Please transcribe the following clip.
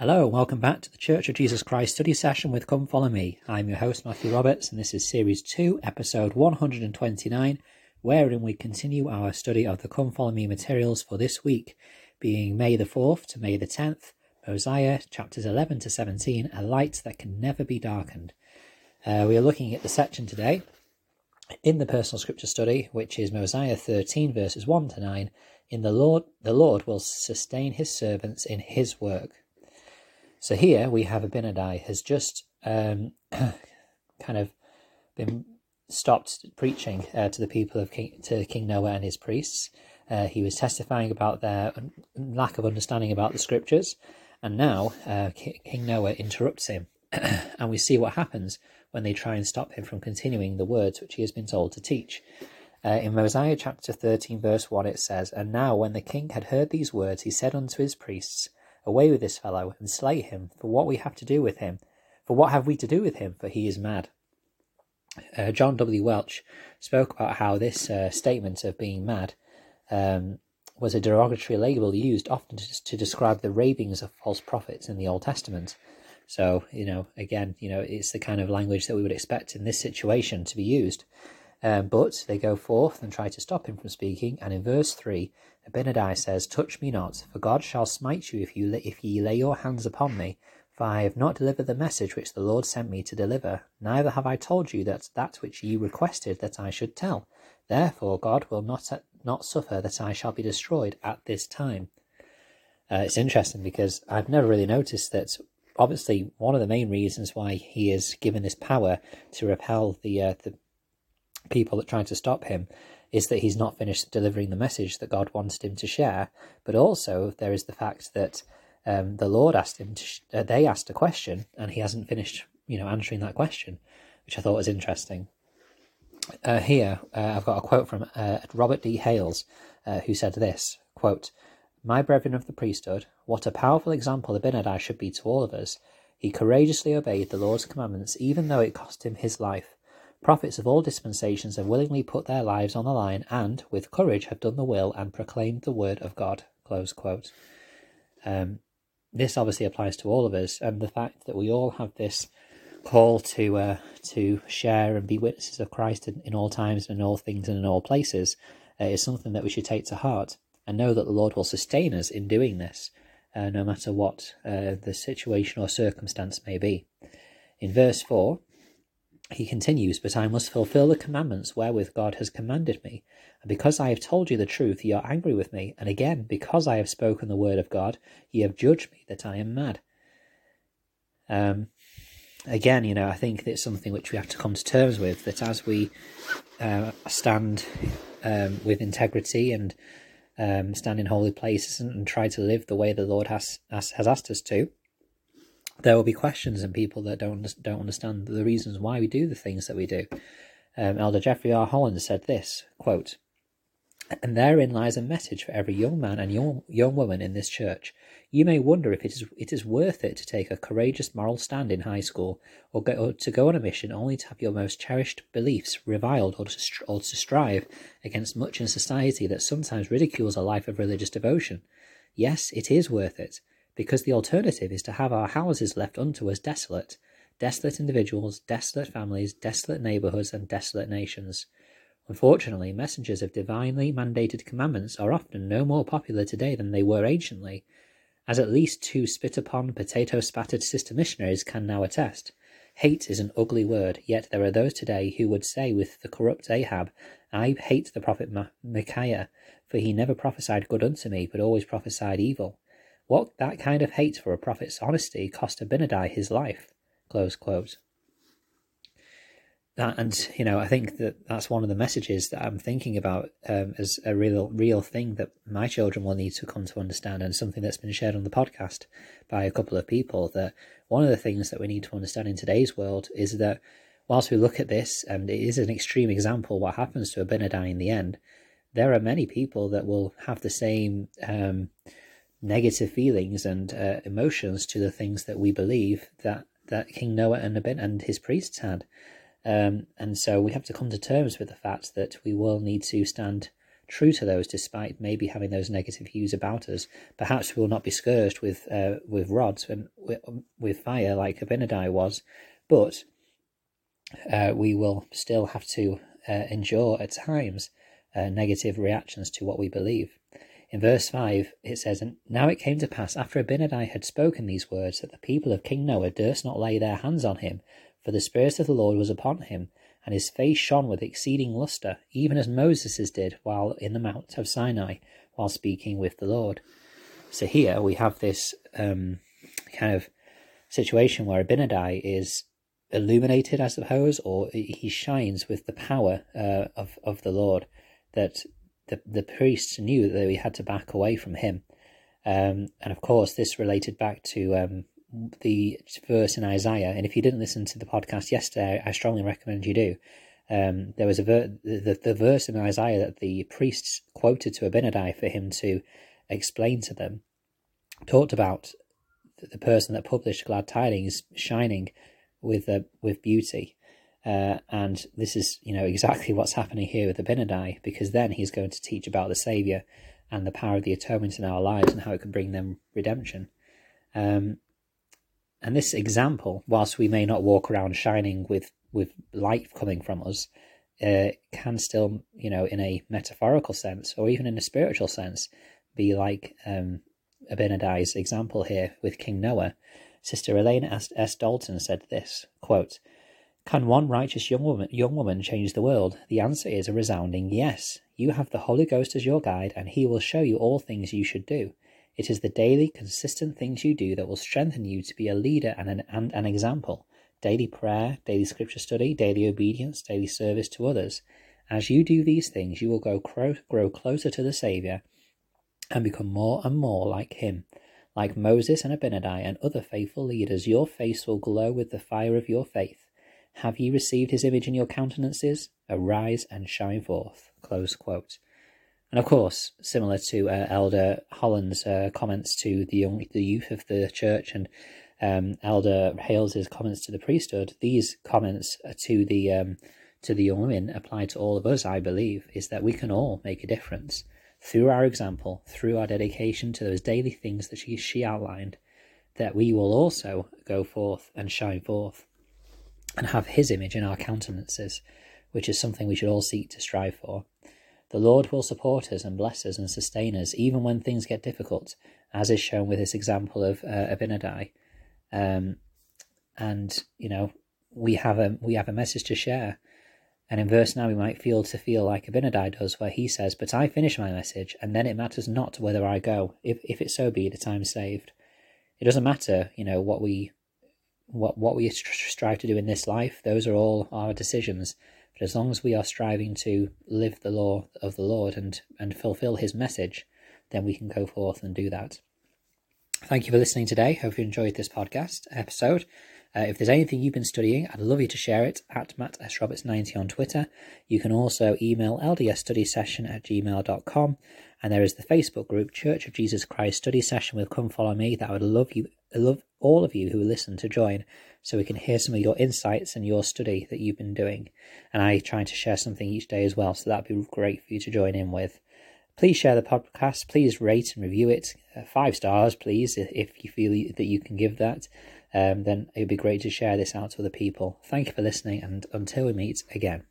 Hello, and welcome back to the Church of Jesus Christ study session with Come Follow Me. I'm your host, Matthew Roberts, and this is Series 2, Episode 129, wherein we continue our study of the Come Follow Me materials for this week, being May the 4th to May the 10th, Mosiah chapters 11 to 17, A Light That Can Never Be Darkened. Uh, we are looking at the section today in the personal scripture study, which is Mosiah 13, verses 1 to 9. In the Lord, the Lord will sustain his servants in his work. So here we have Abinadi has just um, kind of been stopped preaching uh, to the people of King, to King Noah and his priests. Uh, he was testifying about their lack of understanding about the scriptures, and now uh, King Noah interrupts him, and we see what happens when they try and stop him from continuing the words which he has been told to teach. Uh, in Mosiah chapter 13, verse 1, it says, And now when the king had heard these words, he said unto his priests, Away with this fellow, and slay him, for what we have to do with him. For what have we to do with him? For he is mad. Uh, John W. Welch spoke about how this uh, statement of being mad um, was a derogatory label used often to, to, describe the ravings of false prophets in the Old Testament. So, you know, again, you know, it's the kind of language that we would expect in this situation to be used. Um, but they go forth and try to stop him from speaking. And in verse 3, Abinadi says, Touch me not, for God shall smite you if, you if ye lay your hands upon me. For I have not delivered the message which the Lord sent me to deliver, neither have I told you that that which ye requested that I should tell. Therefore God will not, not suffer that I shall be destroyed at this time. Uh, it's interesting because I've never really noticed that obviously one of the main reasons why he is given this power to repel the uh, the people that try to stop him is that he's not finished delivering the message that God wanted him to share. But also, there is the fact that um, the Lord asked him to, sh- uh, they asked a question, and he hasn't finished, you know, answering that question, which I thought was interesting. Uh, here, uh, I've got a quote from uh, Robert D. Hales, uh, who said this quote, My brethren of the priesthood, what a powerful example Abinadi should be to all of us. He courageously obeyed the Lord's commandments, even though it cost him his life. Prophets of all dispensations have willingly put their lives on the line and, with courage, have done the will and proclaimed the word of God. Close quote. Um, this obviously applies to all of us, and the fact that we all have this call to uh, to share and be witnesses of Christ in, in, all times and in all things and in all places uh, is something that we should take to heart and know that the Lord will sustain us in doing this, uh, no matter what uh, the situation or circumstance may be. In verse 4, he continues, But I must fulfill the commandments wherewith God has commanded me. And because I have told you the truth, ye are angry with me. And again, because I have spoken the word of God, ye have judged me that I am mad. Um, again, you know, I think it's something which we have to come to terms with that as we uh, stand um, with integrity and um, stand in holy places and, and, try to live the way the Lord has, has, has asked us to, there will be questions and people that don't don't understand the reasons why we do the things that we do. Um, Elder Jeffrey R. Holland said this quote, and therein lies a message for every young man and young, young woman in this church. You may wonder if it is it is worth it to take a courageous moral stand in high school, or, go, or to go on a mission only to have your most cherished beliefs reviled, or to, or to strive against much in society that sometimes ridicules a life of religious devotion. Yes, it is worth it, because the alternative is to have our houses left unto us desolate, desolate individuals, desolate families, desolate neighbourhoods, and desolate nations. Unfortunately, messengers of divinely mandated commandments are often no more popular today than they were anciently, as at least two spit upon, potato spattered sister missionaries can now attest. Hate is an ugly word, yet there are those today who would say with the corrupt Ahab, I hate the prophet Micaiah, for he never prophesied good unto me, but always prophesied evil. What that kind of hate for a prophet's honesty cost Abinadi his life. Close quote. That, and you know, I think that that's one of the messages that I'm thinking about um, as a real, real thing that my children will need to come to understand, and something that's been shared on the podcast by a couple of people. That one of the things that we need to understand in today's world is that whilst we look at this, and it is an extreme example, what happens to Abinadi in the end, there are many people that will have the same um, negative feelings and uh, emotions to the things that we believe that that King Noah and Abin and his priests had. Um, and so we have to come to terms with the fact that we will need to stand true to those despite maybe having those negative views about us. Perhaps we will not be scourged with uh, with rods and with, with fire like Abinadi was, but uh, we will still have to uh, endure at times uh, negative reactions to what we believe. In verse 5, it says, And now it came to pass, after Abinadi had spoken these words, that the people of King Noah durst not lay their hands on him, for the Spirit of the Lord was upon him, and his face shone with exceeding lustre, even as Moses' did while in the Mount of Sinai, while speaking with the Lord. So here we have this um, kind of situation where Abinadi is illuminated, I suppose, or he shines with the power uh, of of the Lord. That the the priests knew that they had to back away from him, um, and of course this related back to um, the verse in Isaiah. And if you didn't listen to the podcast yesterday, I strongly recommend you do. Um, there was a ver- the, the verse in Isaiah that the priests quoted to Abinadi for him to explain to them talked about the person that published glad tidings shining with uh, with beauty. Uh, and this is, you know, exactly what's happening here with Abinadi, because then he's going to teach about the Saviour and the power of the atonement in our lives and how it can bring them redemption. Um, and this example, whilst we may not walk around shining with, with light coming from us, uh, can still, you know, in a metaphorical sense or even in a spiritual sense, be like um, Abinadi's example here with King Noah. Sister Elaine S. S. Dalton said this quote, Can one righteous young woman, young woman change the world? The answer is a resounding yes. You have the Holy Ghost as your guide, and he will show you all things you should do. It is the daily, consistent things you do that will strengthen you to be a leader and an, and an example. Daily prayer, daily scripture study, daily obedience, daily service to others. As you do these things, you will grow, grow closer to the Saviour and become more and more like Him. Like Moses and Abinadi and other faithful leaders, your face will glow with the fire of your faith. Have ye received his image in your countenances? Arise and shine forth. Close quote. And of course, similar to uh, Elder Holland's uh, comments to the young, the youth of the church and um, Elder Hales's comments to the priesthood, these comments to the um, to the young women apply to all of us. I believe is that we can all make a difference through our example, through our dedication to those daily things that she she outlined. That we will also go forth and shine forth, and have His image in our countenances, which is something we should all seek to strive for. The Lord will support us and bless us and sustain us, even when things get difficult, as is shown with this example of uh, Abinadi. Um, and you know, we have a we have a message to share. And in verse now, we might feel to feel like Abinadi does, where he says, "But I finish my message, and then it matters not whether I go, if if it so be that I'm saved." It doesn't matter, you know, what we what what we strive to do in this life. Those are all our decisions. But as long as we are striving to live the law of the Lord and, and fulfill his message, then we can go forth and do that. Thank you for listening today. Hope you enjoyed this podcast episode. Uh, if there's anything you've been studying, I'd love you to share it at Matt S. Roberts 90 on Twitter. You can also email ldsstudysession at gmail.com. And there is the Facebook group, Church of Jesus Christ Study Session with Come Follow Me, that I would love you, love all of you who listen to join so we can hear some of your insights and your study that you've been doing. And I try to share something each day as well, so that'd be great for you to join in with. Please share the podcast. Please rate and review it. Uh, five stars, please, if you feel that you can give that. Um, then it would be great to share this out to other people. Thank you for listening, and until we meet again.